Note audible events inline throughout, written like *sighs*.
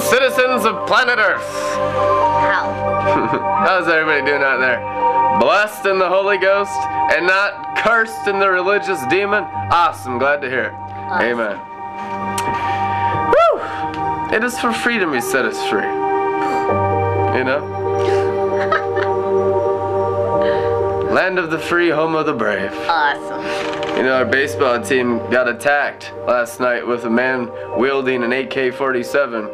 Citizens of planet Earth. How? *laughs* How's everybody doing out there? Blessed in the Holy Ghost and not cursed in the religious demon? Awesome, glad to hear it. Amen. Woo! It is for freedom he set us free. You know? *laughs* Land of the free, home of the brave. Awesome. You know, our baseball team got attacked last night with a man wielding an AK 47.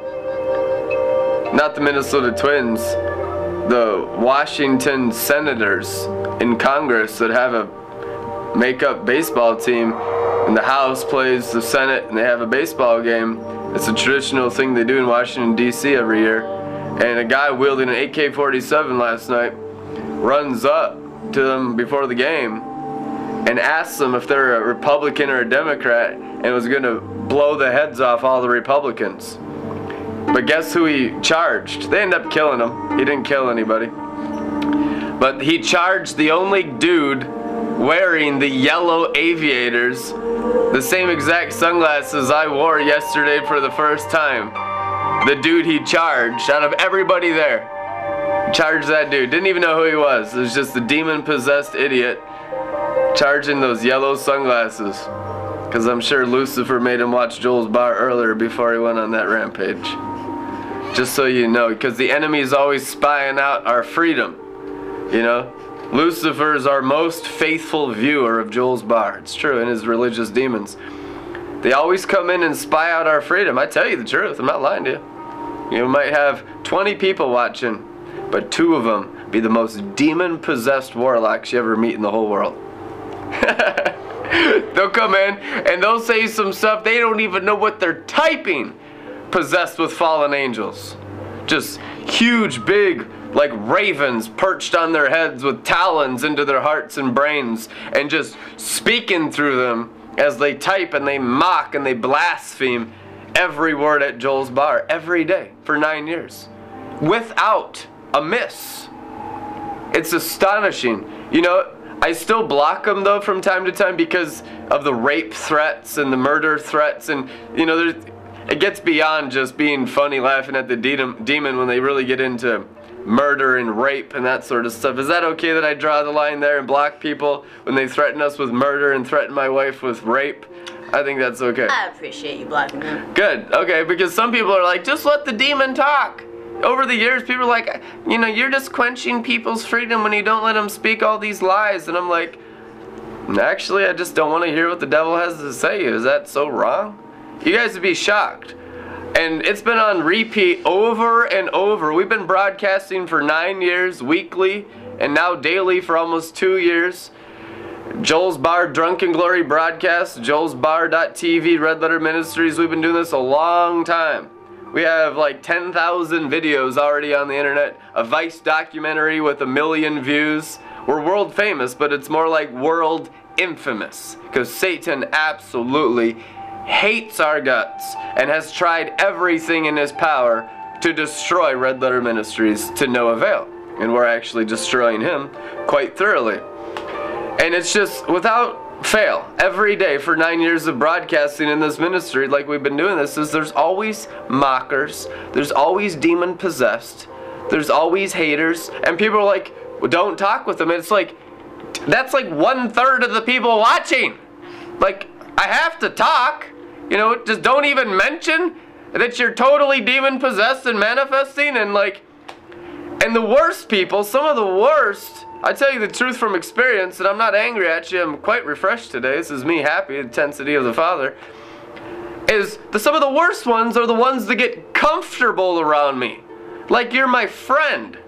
Not the Minnesota Twins, the Washington Senators in Congress that have a make-up baseball team. And the House plays the Senate and they have a baseball game. It's a traditional thing they do in Washington, D.C. every year. And a guy wielding an AK 47 last night runs up to them before the game and asks them if they're a Republican or a Democrat and was going to blow the heads off all the Republicans. But guess who he charged? They end up killing him. He didn't kill anybody. But he charged the only dude wearing the yellow aviators, the same exact sunglasses I wore yesterday for the first time. The dude he charged out of everybody there. Charged that dude. Didn't even know who he was. It was just a demon possessed idiot charging those yellow sunglasses. Because I'm sure Lucifer made him watch Joel's bar earlier before he went on that rampage. Just so you know, because the enemy is always spying out our freedom. You know? Lucifer is our most faithful viewer of Joel's bar. It's true, and his religious demons. They always come in and spy out our freedom. I tell you the truth, I'm not lying to you. You might have 20 people watching, but two of them be the most demon possessed warlocks you ever meet in the whole world. *laughs* they'll come in and they'll say some stuff they don't even know what they're typing possessed with fallen angels. Just huge big like ravens perched on their heads with talons into their hearts and brains and just speaking through them as they type and they mock and they blaspheme every word at Joel's bar every day for nine years without a miss. It's astonishing. You know I still block them though from time to time because of the rape threats and the murder threats, and you know, there's, it gets beyond just being funny, laughing at the demon when they really get into murder and rape and that sort of stuff. Is that okay that I draw the line there and block people when they threaten us with murder and threaten my wife with rape? I think that's okay. I appreciate you blocking them. Good. Okay, because some people are like, just let the demon talk over the years, people are like, you know, you're just quenching people's freedom when you don't let them speak all these lies. And I'm like, actually, I just don't want to hear what the devil has to say. Is that so wrong? You guys would be shocked. And it's been on repeat over and over. We've been broadcasting for nine years, weekly, and now daily for almost two years. Joel's Bar Drunken Glory broadcast, Joel's Bar.tv, Red Letter Ministries. We've been doing this a long time. We have like 10,000 videos already on the internet, a Vice documentary with a million views. We're world famous, but it's more like world infamous because Satan absolutely hates our guts and has tried everything in his power to destroy Red Letter Ministries to no avail. And we're actually destroying him quite thoroughly. And it's just without fail every day for nine years of broadcasting in this ministry like we've been doing this is there's always mockers there's always demon possessed there's always haters and people are like well, don't talk with them and it's like that's like one third of the people watching like i have to talk you know just don't even mention that you're totally demon possessed and manifesting and like and the worst people some of the worst I tell you the truth from experience, and I'm not angry at you. I'm quite refreshed today. This is me happy, intensity of the Father. Is the, some of the worst ones are the ones that get comfortable around me. Like you're my friend.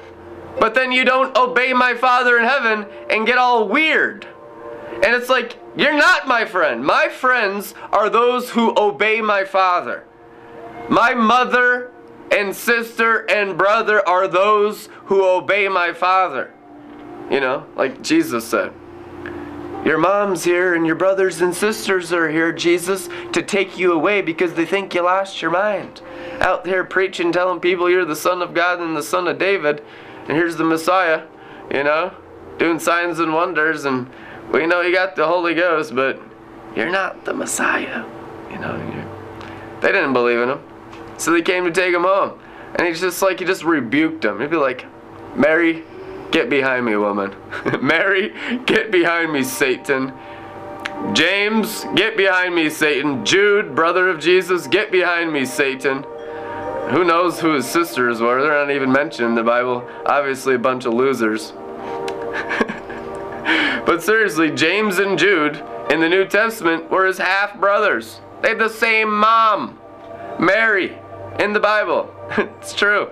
But then you don't obey my Father in heaven and get all weird. And it's like, you're not my friend. My friends are those who obey my Father. My mother and sister and brother are those who obey my Father. You know, like Jesus said. Your mom's here and your brothers and sisters are here, Jesus, to take you away because they think you lost your mind. Out there preaching, telling people you're the Son of God and the Son of David, and here's the Messiah, you know, doing signs and wonders, and we know you got the Holy Ghost, but you're not the Messiah. You know, they didn't believe in him. So they came to take him home. And he's just like, he just rebuked them. He'd be like, Mary, get behind me, woman. *laughs* Mary, get behind me, Satan. James, get behind me, Satan. Jude, brother of Jesus, get behind me, Satan. Who knows who his sisters were? They're not even mentioned in the Bible. Obviously, a bunch of losers. *laughs* but seriously, James and Jude in the New Testament were his half brothers. They had the same mom, Mary, in the Bible. *laughs* it's true.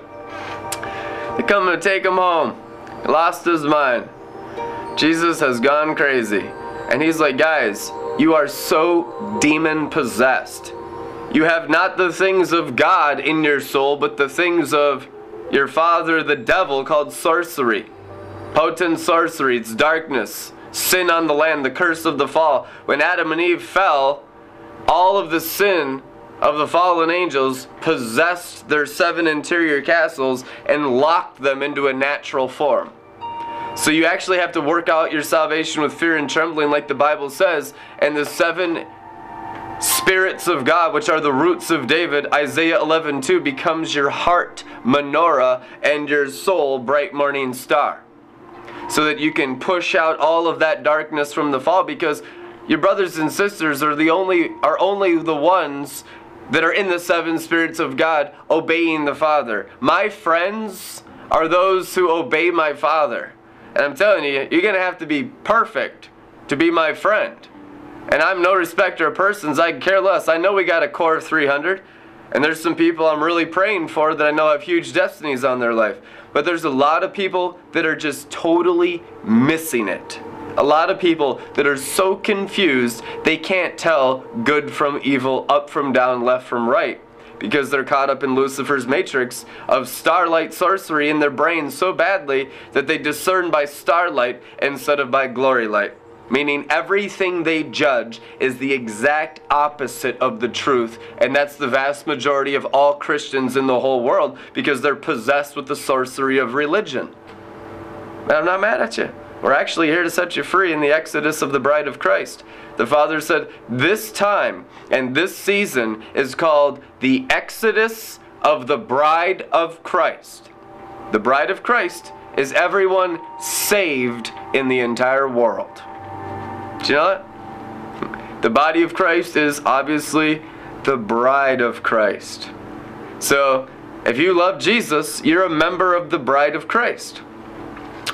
They come to take him home. He lost his mind. Jesus has gone crazy. And he's like, guys, you are so demon possessed. You have not the things of God in your soul, but the things of your father, the devil, called sorcery. Potent sorcery, it's darkness, sin on the land, the curse of the fall. When Adam and Eve fell, all of the sin of the fallen angels possessed their seven interior castles and locked them into a natural form. So you actually have to work out your salvation with fear and trembling, like the Bible says. And the seven spirits of God, which are the roots of David, Isaiah 11 2, becomes your heart, menorah, and your soul, bright morning star. So that you can push out all of that darkness from the fall because your brothers and sisters are the only are only the ones that are in the seven spirits of God obeying the Father. My friends are those who obey my Father. And I'm telling you, you're going to have to be perfect to be my friend. And I'm no respecter of persons. I care less. I know we got a core of 300. And there's some people I'm really praying for that I know have huge destinies on their life. But there's a lot of people that are just totally missing it. A lot of people that are so confused they can't tell good from evil, up from down, left from right because they're caught up in Lucifer's matrix of starlight sorcery in their brains so badly that they discern by starlight instead of by glory light. Meaning everything they judge is the exact opposite of the truth, and that's the vast majority of all Christians in the whole world because they're possessed with the sorcery of religion. I'm not mad at you. We're actually here to set you free in the exodus of the bride of Christ. The Father said, This time and this season is called the exodus of the bride of Christ. The bride of Christ is everyone saved in the entire world. Do you know that? The body of Christ is obviously the bride of Christ. So, if you love Jesus, you're a member of the bride of Christ.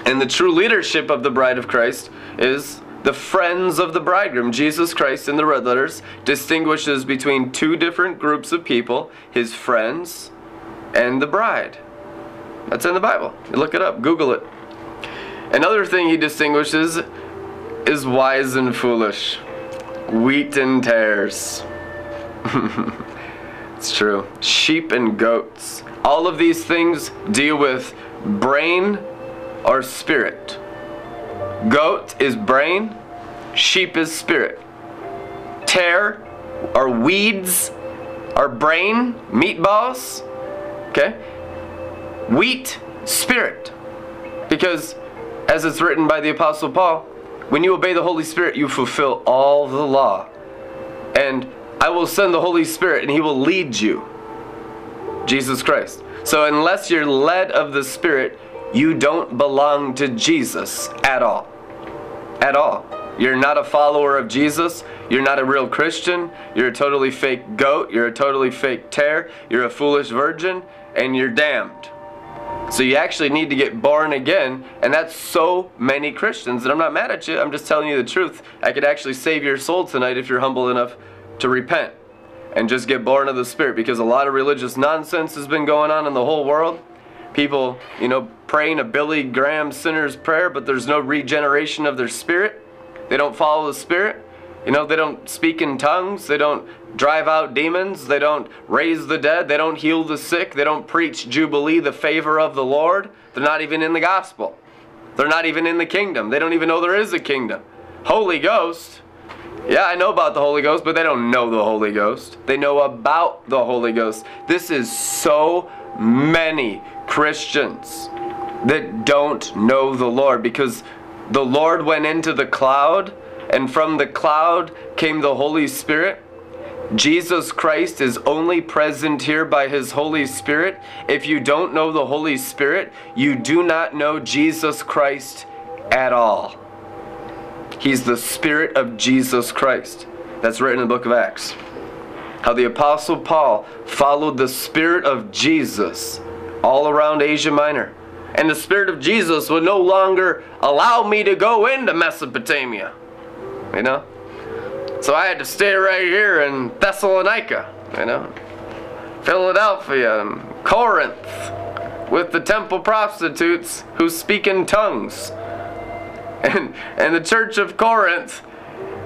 And the true leadership of the bride of Christ is the friends of the bridegroom. Jesus Christ in the red letters distinguishes between two different groups of people his friends and the bride. That's in the Bible. Look it up, Google it. Another thing he distinguishes is wise and foolish, wheat and tares. *laughs* it's true. Sheep and goats. All of these things deal with brain or spirit. Goat is brain, sheep is spirit. Tear or weeds are brain, meatballs. Okay? Wheat, spirit. Because, as it's written by the Apostle Paul, when you obey the Holy Spirit, you fulfill all the law. And I will send the Holy Spirit and He will lead you. Jesus Christ. So, unless you're led of the Spirit, you don't belong to Jesus at all. At all. You're not a follower of Jesus. You're not a real Christian. You're a totally fake goat. You're a totally fake tare. You're a foolish virgin. And you're damned. So you actually need to get born again. And that's so many Christians. And I'm not mad at you. I'm just telling you the truth. I could actually save your soul tonight if you're humble enough to repent and just get born of the Spirit. Because a lot of religious nonsense has been going on in the whole world people, you know, praying a Billy Graham sinner's prayer, but there's no regeneration of their spirit. They don't follow the Spirit. You know, they don't speak in tongues. They don't drive out demons. They don't raise the dead. They don't heal the sick. They don't preach Jubilee, the favor of the Lord. They're not even in the gospel. They're not even in the kingdom. They don't even know there is a kingdom. Holy Ghost. Yeah, I know about the Holy Ghost, but they don't know the Holy Ghost. They know about the Holy Ghost. This is so many Christians that don't know the Lord because the Lord went into the cloud and from the cloud came the Holy Spirit. Jesus Christ is only present here by his Holy Spirit. If you don't know the Holy Spirit, you do not know Jesus Christ at all. He's the Spirit of Jesus Christ. That's written in the book of Acts. How the Apostle Paul followed the Spirit of Jesus all around Asia Minor. And the Spirit of Jesus would no longer allow me to go into Mesopotamia. You know? So I had to stay right here in Thessalonica, you know? Philadelphia and Corinth with the temple prostitutes who speak in tongues. *laughs* And, and the church of Corinth,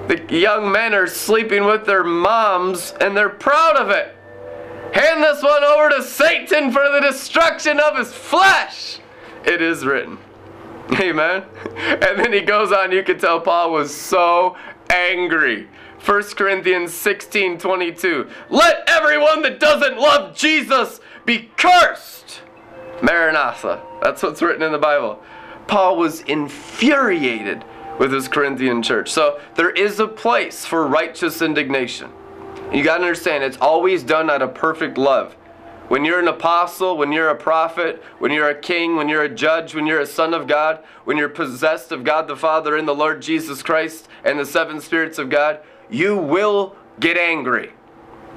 the young men are sleeping with their moms and they're proud of it. Hand this one over to Satan for the destruction of his flesh. It is written. *laughs* Amen. And then he goes on, you can tell Paul was so angry. 1 Corinthians 16 22. Let everyone that doesn't love Jesus be cursed. Maranatha. That's what's written in the Bible. Paul was infuriated with his Corinthian church. So there is a place for righteous indignation. You got to understand, it's always done out of perfect love. When you're an apostle, when you're a prophet, when you're a king, when you're a judge, when you're a son of God, when you're possessed of God the Father and the Lord Jesus Christ and the seven spirits of God, you will get angry.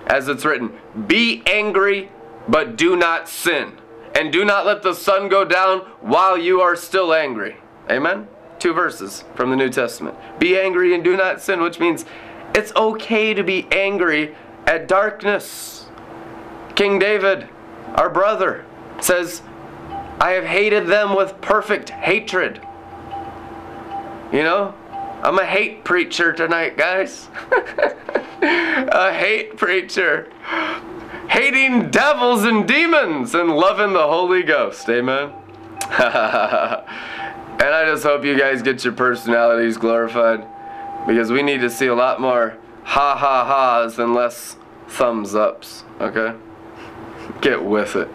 As it's written, be angry, but do not sin. And do not let the sun go down while you are still angry. Amen? Two verses from the New Testament. Be angry and do not sin, which means it's okay to be angry at darkness. King David, our brother, says, I have hated them with perfect hatred. You know, I'm a hate preacher tonight, guys. *laughs* a hate preacher. Hating devils and demons and loving the Holy Ghost. Amen. *laughs* and I just hope you guys get your personalities glorified because we need to see a lot more ha ha ha's and less thumbs ups. Okay? Get with it.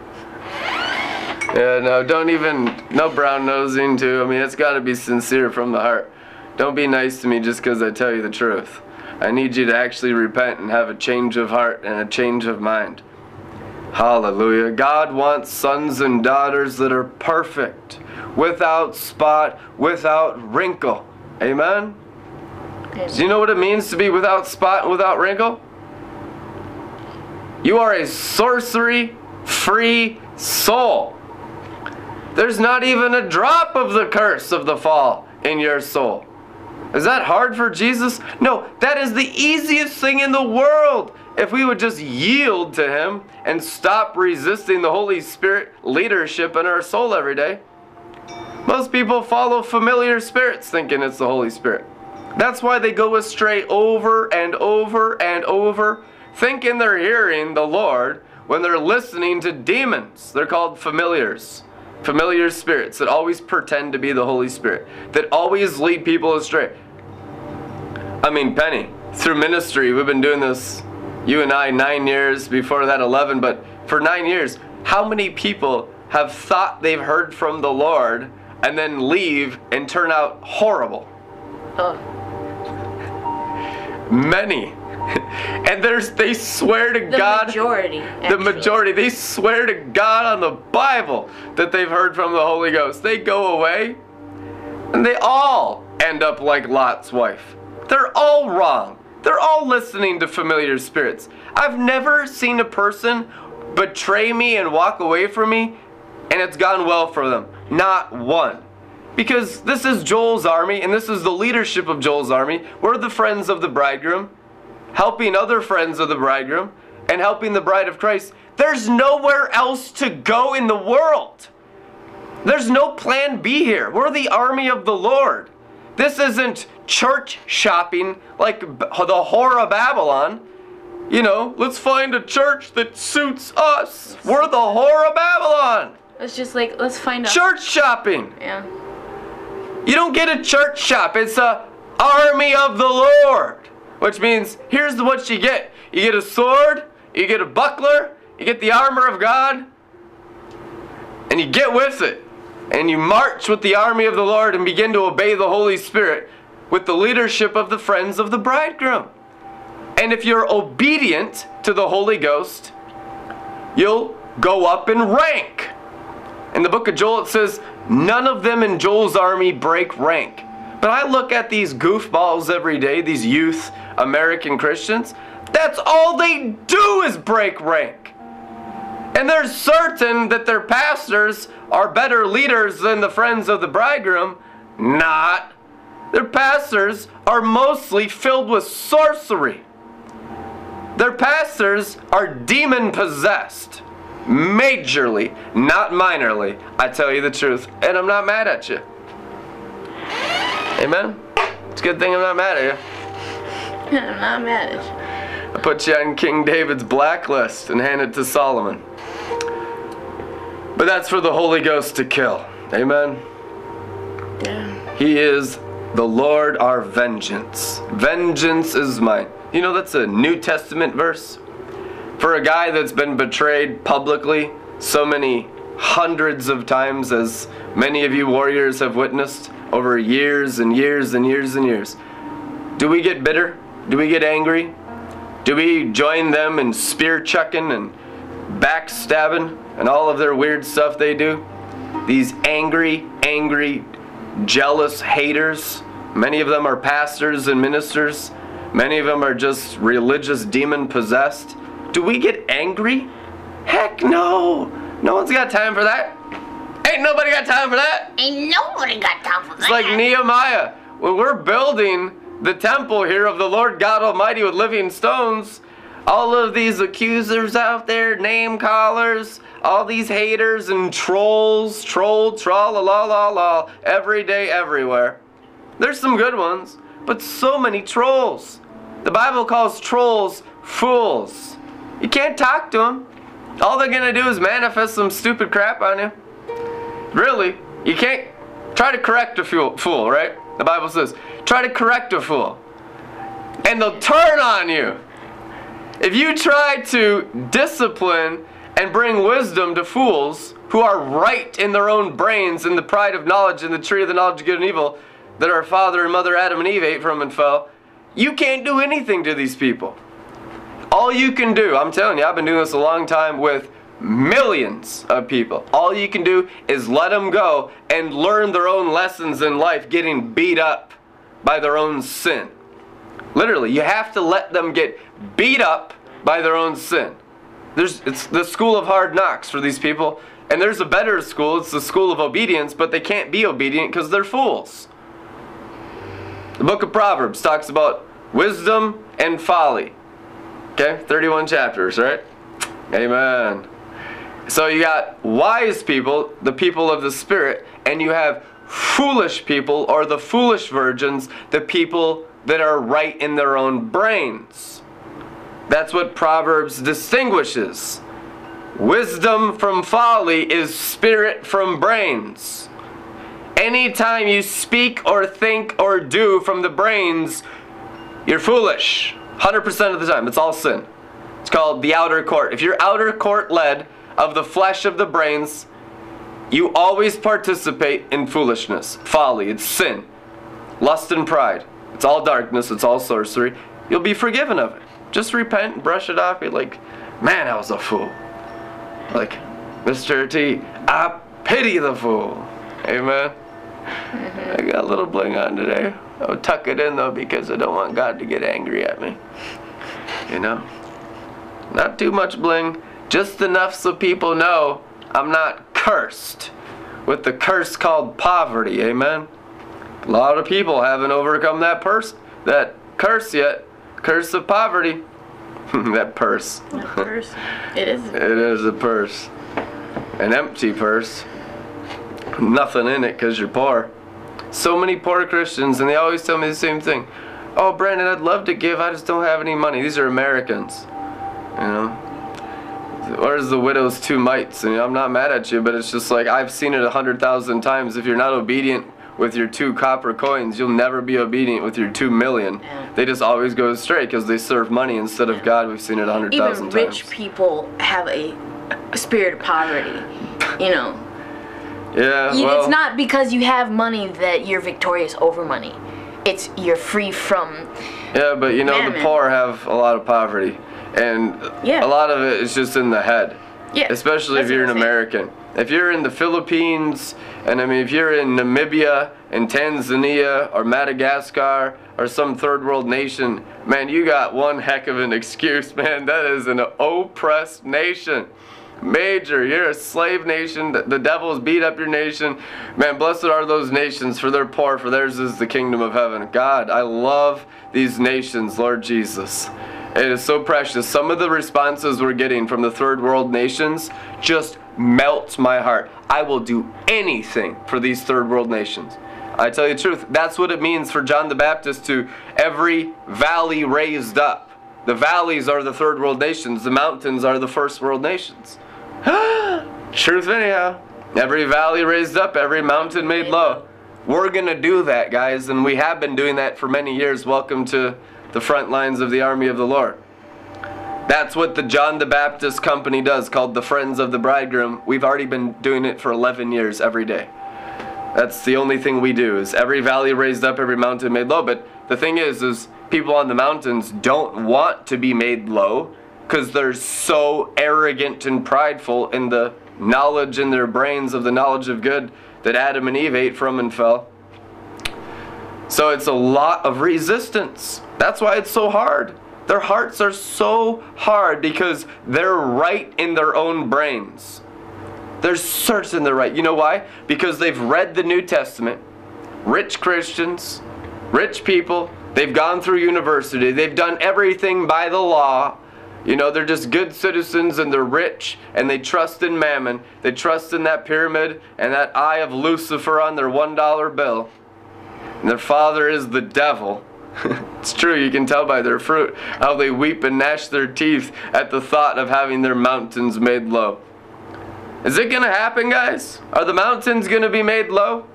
Yeah, no, don't even, no brown nosing too. I mean, it's got to be sincere from the heart. Don't be nice to me just because I tell you the truth. I need you to actually repent and have a change of heart and a change of mind. Hallelujah. God wants sons and daughters that are perfect, without spot, without wrinkle. Amen? Amen. Do you know what it means to be without spot and without wrinkle? You are a sorcery free soul. There's not even a drop of the curse of the fall in your soul. Is that hard for Jesus? No, that is the easiest thing in the world. If we would just yield to Him and stop resisting the Holy Spirit leadership in our soul every day. Most people follow familiar spirits thinking it's the Holy Spirit. That's why they go astray over and over and over, thinking they're hearing the Lord when they're listening to demons. They're called familiars familiar spirits that always pretend to be the Holy Spirit, that always lead people astray. I mean, Penny, through ministry, we've been doing this, you and I, nine years, before that 11, but for nine years, how many people have thought they've heard from the Lord and then leave and turn out horrible? Oh. Many. *laughs* and there's they swear to the God. Majority, the majority. They swear to God on the Bible that they've heard from the Holy Ghost. They go away and they all end up like Lot's wife. They're all wrong. They're all listening to familiar spirits. I've never seen a person betray me and walk away from me and it's gone well for them. Not one. Because this is Joel's army and this is the leadership of Joel's army. We're the friends of the bridegroom, helping other friends of the bridegroom, and helping the bride of Christ. There's nowhere else to go in the world. There's no plan B here. We're the army of the Lord. This isn't church shopping like the whore of Babylon. You know, let's find a church that suits us. We're the whore of Babylon. It's just like, let's find a church shopping. Yeah. You don't get a church shop. It's a army of the Lord. Which means, here's what you get. You get a sword, you get a buckler, you get the armor of God, and you get with it. And you march with the army of the Lord and begin to obey the Holy Spirit with the leadership of the friends of the bridegroom. And if you're obedient to the Holy Ghost, you'll go up in rank. In the book of Joel, it says, none of them in Joel's army break rank. But I look at these goofballs every day, these youth American Christians, that's all they do is break rank. And they're certain that their pastors are better leaders than the friends of the bridegroom. Not. Their pastors are mostly filled with sorcery. Their pastors are demon possessed. Majorly, not minorly. I tell you the truth, and I'm not mad at you. Amen? It's a good thing I'm not mad at you. *laughs* I'm not mad at you. I put you on King David's blacklist and hand it to Solomon. But that's for the Holy Ghost to kill. Amen? Yeah. He is the Lord our vengeance. Vengeance is mine. You know that's a New Testament verse? For a guy that's been betrayed publicly so many hundreds of times, as many of you warriors have witnessed over years and years and years and years. Do we get bitter? Do we get angry? Do we join them in spear chucking and backstabbing and all of their weird stuff they do? These angry, angry, jealous haters. Many of them are pastors and ministers. Many of them are just religious demon possessed. Do we get angry? Heck no! No one's got time for that. Ain't nobody got time for that. Ain't nobody got time for that. It's like Nehemiah. When we're building the temple here of the Lord God Almighty with living stones, all of these accusers out there, name callers, all these haters and trolls, troll, troll, la la la la, every day, everywhere. There's some good ones, but so many trolls. The Bible calls trolls fools. You can't talk to them. All they're gonna do is manifest some stupid crap on you. Really, you can't try to correct a fool, fool, right? The Bible says, try to correct a fool. And they'll turn on you. If you try to discipline and bring wisdom to fools who are right in their own brains in the pride of knowledge in the tree of the knowledge of good and evil that our father and mother Adam and Eve ate from and fell, you can't do anything to these people. All you can do, I'm telling you, I've been doing this a long time with millions of people. All you can do is let them go and learn their own lessons in life getting beat up by their own sin. Literally, you have to let them get beat up by their own sin. There's it's the school of hard knocks for these people, and there's a better school, it's the school of obedience, but they can't be obedient because they're fools. The book of Proverbs talks about wisdom and folly. Okay, 31 chapters, right? Amen. So you got wise people, the people of the Spirit, and you have foolish people, or the foolish virgins, the people that are right in their own brains. That's what Proverbs distinguishes. Wisdom from folly is spirit from brains. Anytime you speak or think or do from the brains, you're foolish. 100% of the time. It's all sin. It's called the outer court. If you're outer court led of the flesh of the brains, you always participate in foolishness, folly, it's sin, lust and pride. It's all darkness, it's all sorcery. You'll be forgiven of it. Just repent, and brush it off, be like, man, I was a fool. Like, Mr. T, I pity the fool. Amen. I got a little bling on today. I'll tuck it in though because I don't want God to get angry at me. You know? Not too much bling, just enough so people know I'm not cursed with the curse called poverty. Amen. A lot of people haven't overcome that purse, that curse yet. Curse of poverty. *laughs* that purse. That purse. It is. *laughs* it is a purse. An empty purse. Nothing in it because you're poor. So many poor Christians, and they always tell me the same thing. Oh, Brandon, I'd love to give, I just don't have any money. These are Americans. You know? Where's the widow's two mites? And I'm not mad at you, but it's just like I've seen it a hundred thousand times. If you're not obedient with your two copper coins, you'll never be obedient with your two million. Yeah. They just always go astray because they serve money instead of God. We've seen it a hundred Even rich people have a spirit of poverty. You know, Yeah, You- well, it's not because you have money that you're victorious over money. it's you're free from Yeah, but you know the poor have a lot of poverty, and Yeah. a lot of it is just in the head. Yeah, Especially if you're an. American. If you're in the Philippines, and I mean if you're in Namibia and Tanzania or Madagascar or some third world nation, man, you got one heck of an *laughs* excuse, man. That is an oppressed nation. Major, you're a slave nation. The- devil's beat up your nation. Man, blessed are those nations, for they're poor, for theirs is the kingdom of heaven. God, I love these nations, Lord Jesus. It is so precious. Some of the responses we're getting from the third world nations just melt my heart. I will do anything for these third world nations. I tell you the truth, that's what it means for John the Baptist to every valley raised up. The valleys are the third world nations, the mountains are the first world nations. *gasps* Truth, anyhow. Every valley raised up, every mountain made low. We're going to do that, guys, and we have been doing that for many years. Welcome to the front lines of the army of the Lord. That's what the John the Baptist company does, called the Friends of the Bridegroom. We've already been doing it for 11 years every day. That's the only thing we do is every valley raised up, every mountain made low. But the thing is, is people on the mountains don't want to be made low because they're so arrogant and prideful in the knowledge in their brains of the knowledge of good that Adam and Eve ate from and fell. So it's a lot of resistance. That's why it's so hard. Their hearts are so hard because they're right in their own brains. They're certain they're right. You know why? Because they've read the New Testament. Rich Christians, rich people, they've gone through university, they've done everything by the law. You know, they're just good citizens and they're rich and they trust in mammon. They trust in that pyramid and that eye of Lucifer on their $1 bill. And their father is the devil. *laughs* it's true, you can tell by their fruit how they weep and gnash their teeth at the thought of having their mountains made low. Is it gonna happen, guys? Are the mountains gonna be made low?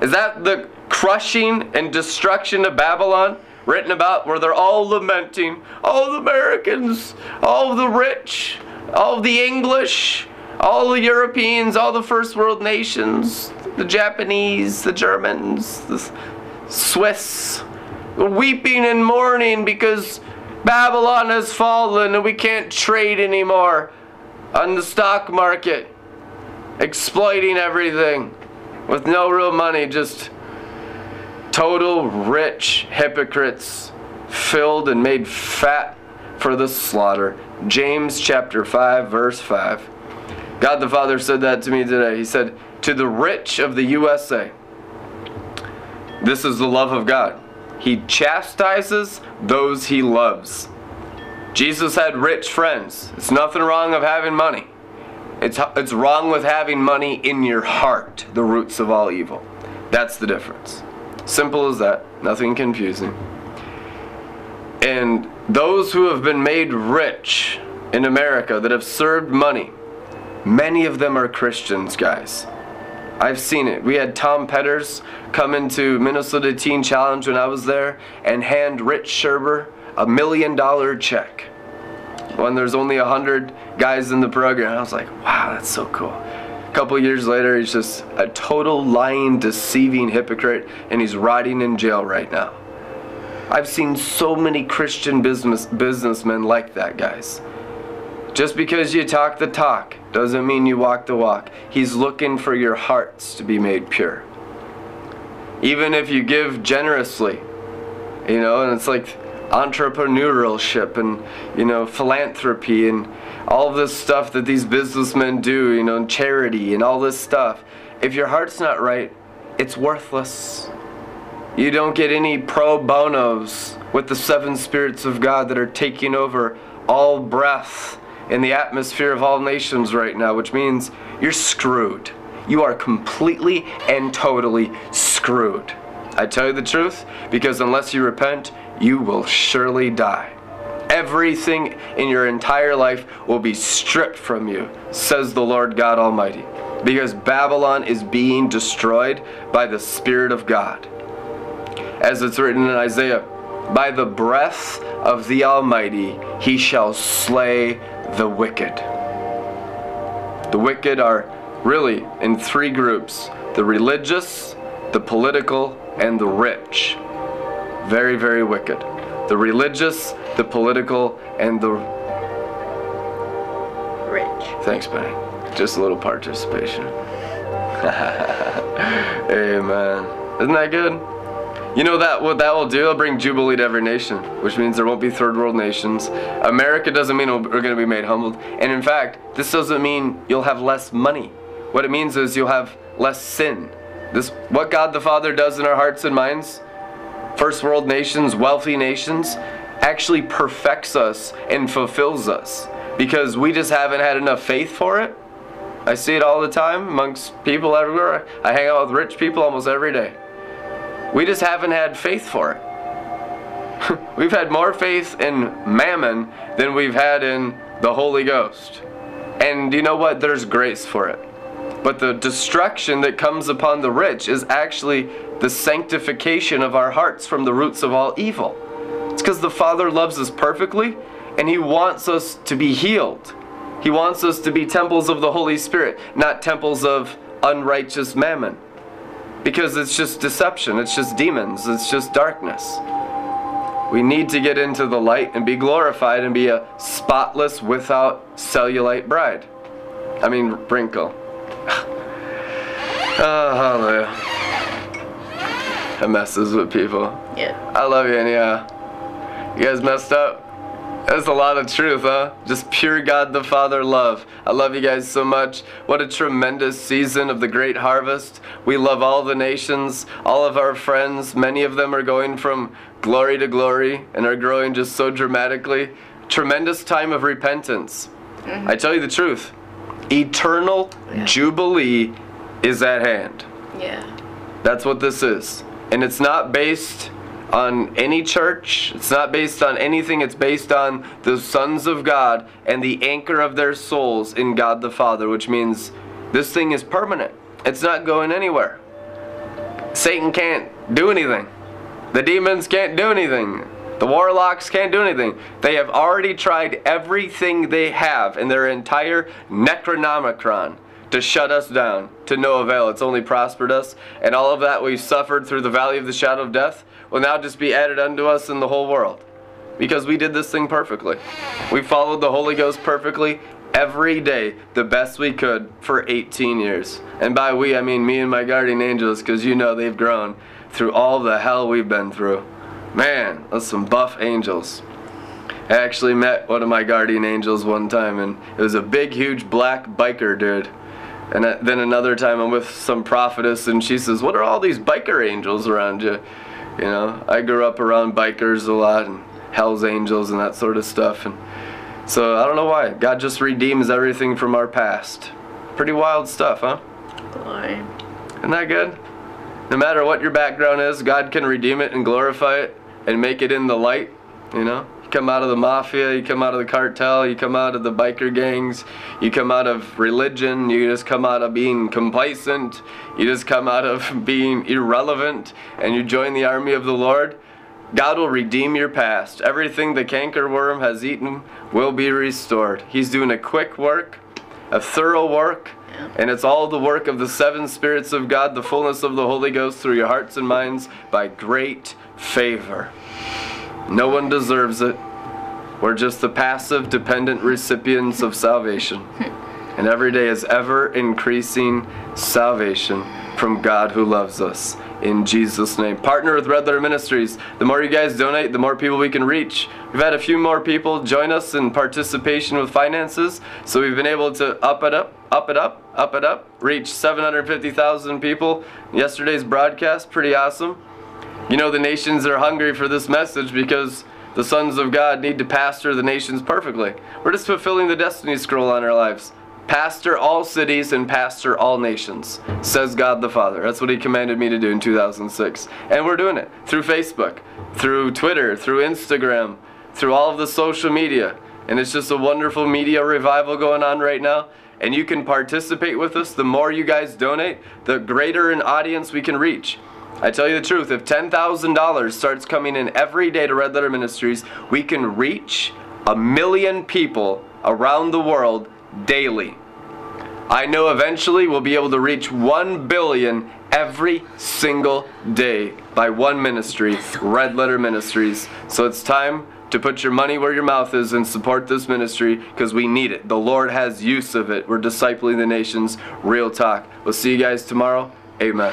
Is that the crushing and destruction of Babylon written about where they're all lamenting? All the Americans, all the rich, all the English, all the Europeans, all the first world nations, the Japanese, the Germans, the Swiss, weeping and mourning because Babylon has fallen and we can't trade anymore on the stock market, exploiting everything with no real money, just total rich hypocrites filled and made fat for the slaughter. James chapter 5, verse 5. God the Father said that to me today. He said, To the rich of the USA, this is the love of God. He chastises those he loves. Jesus had rich friends. It's nothing wrong of having money. It's, it's wrong with having money in your heart, the roots of all evil. That's the difference. Simple as that. Nothing confusing. And those who have been made rich in America that have served money, many of them are Christians, guys. I've seen it. We had Tom Petters come into Minnesota Teen Challenge when I was there and hand Rich Scherber a million dollar check when there's only a hundred guys in the program. I was like, wow, that's so cool. Couple years later, he's just a total lying, deceiving hypocrite, and he's rotting in jail right now. I've seen so many Christian business businessmen like that, guys. Just because you talk the talk doesn't mean you walk the walk. He's looking for your hearts to be made pure. Even if you give generously, you know, and it's like entrepreneurship and, you know, philanthropy and all this stuff that these businessmen do, you know, and charity and all this stuff. If your heart's not right, it's worthless. You don't get any pro bonos with the seven spirits of God that are taking over all breath in the atmosphere of all nations right now, which means you're screwed. You are completely and totally screwed. I tell you the truth because unless you repent, you will surely die. Everything in your entire life will be stripped from you, says the Lord God Almighty, because Babylon is being destroyed by the Spirit of God as it's written in Isaiah, by the breath of the Almighty he shall slay the wicked. The wicked are really in three groups the religious, the political, and the rich. Very, very wicked. The religious, the political, and the. Rich. Thanks, Benny. Just a little participation. *laughs* Amen. Isn't that good? You know that what that will do? It'll bring jubilee to every nation, which means there won't be third world nations. America doesn't mean we're going to be made humbled, and in fact, this doesn't mean you'll have less money. What it means is you'll have less sin. This what God the Father does in our hearts and minds, first world nations, wealthy nations, actually perfects us and fulfills us because we just haven't had enough faith for it. I see it all the time amongst people everywhere. I hang out with rich people almost every day. We just haven't had faith for it. *laughs* we've had more faith in mammon than we've had in the Holy Ghost. And you know what? There's grace for it. But the destruction that comes upon the rich is actually the sanctification of our hearts from the roots of all evil. It's because the Father loves us perfectly and He wants us to be healed. He wants us to be temples of the Holy Spirit, not temples of unrighteous mammon. Because it's just deception, it's just demons, it's just darkness. We need to get into the light and be glorified and be a spotless, without cellulite bride. I mean, wrinkle. oh, *sighs* hallelujah. That messes with people. Yeah. I love you, anyhow. You guys messed up? That's a lot of truth, huh? Just pure God the Father love. I love you guys so much. What a tremendous season of the great harvest. We love all the nations, all of our friends. Many of them are going from glory to glory and are growing just so dramatically. Tremendous time of repentance. Mm-hmm. I tell you the truth. Eternal yeah. jubilee is at hand. Yeah. That's what this is. And it's not based on any church. It's not based on anything. It's based on the sons of God and the anchor of their souls in God the Father, which means this thing is permanent. It's not going anywhere. Satan can't do anything. The demons can't do anything. The warlocks can't do anything. They have already tried everything they have in their entire Necronomicon to shut us down to no avail. It's only prospered us. And all of that we've suffered through the valley of the shadow of death will now just be added unto us in the whole world. Because we did this thing perfectly. We followed the Holy Ghost perfectly every day the best we could for 18 years. And by we, I mean me and my guardian angels, because you know they've grown through all the hell we've been through. Man, that's some buff angels. I actually met one of my guardian angels one time, and it was a big, huge black biker dude. And uh, then another time I'm with some prophetess, and she says, What are all these biker angels around you? You know, I grew up around bikers a lot and Hell's Angels and that sort of stuff. And so I don't know why. God just redeems everything from our past. Pretty wild stuff, huh? Boy. Isn't that good? No matter what your background is, God can redeem it and glorify it and make it in the light, you know? Come out of the mafia, you come out of the cartel, you come out of the biker gangs, you come out of religion, you just come out of being complacent, you just come out of *laughs* being irrelevant, and you join the army of the Lord, God will redeem your past. Everything the cankerworm has eaten will be restored. He's doing a quick work, a thorough work, and it's all the work of the seven spirits of God, the fullness of the Holy Ghost through your hearts and minds by great favor. No one deserves it. We're just the passive, dependent recipients of salvation. *laughs* And every day is ever increasing salvation from God who loves us. In Jesus' name. Partner with Red Letter Ministries. The more you guys donate, the more people we can reach. We've had a few more people join us in participation with finances, so we've been able to up it up, up it up, up it up, reach 750,000 people. Yesterday's broadcast, pretty awesome. You know, the nations are hungry for this message because the sons of God need to pastor the nations perfectly. We're just fulfilling the destiny scroll on our lives. Pastor all cities and pastor all nations, says God the Father. That's what He commanded me to do in 2006. And we're doing it through Facebook, through Twitter, through Instagram, through all of the social media. And it's just a wonderful media revival going on right now. And you can participate with us. The more you guys donate, the greater an audience we can reach. I tell you the truth, if $10,000 starts coming in every day to Red Letter Ministries, we can reach a million people around the world daily. I know eventually we'll be able to reach 1 billion every single day by one ministry, Red Letter Ministries. So it's time to put your money where your mouth is and support this ministry because we need it. The Lord has use of it. We're discipling the nations. Real talk. We'll see you guys tomorrow. Amen.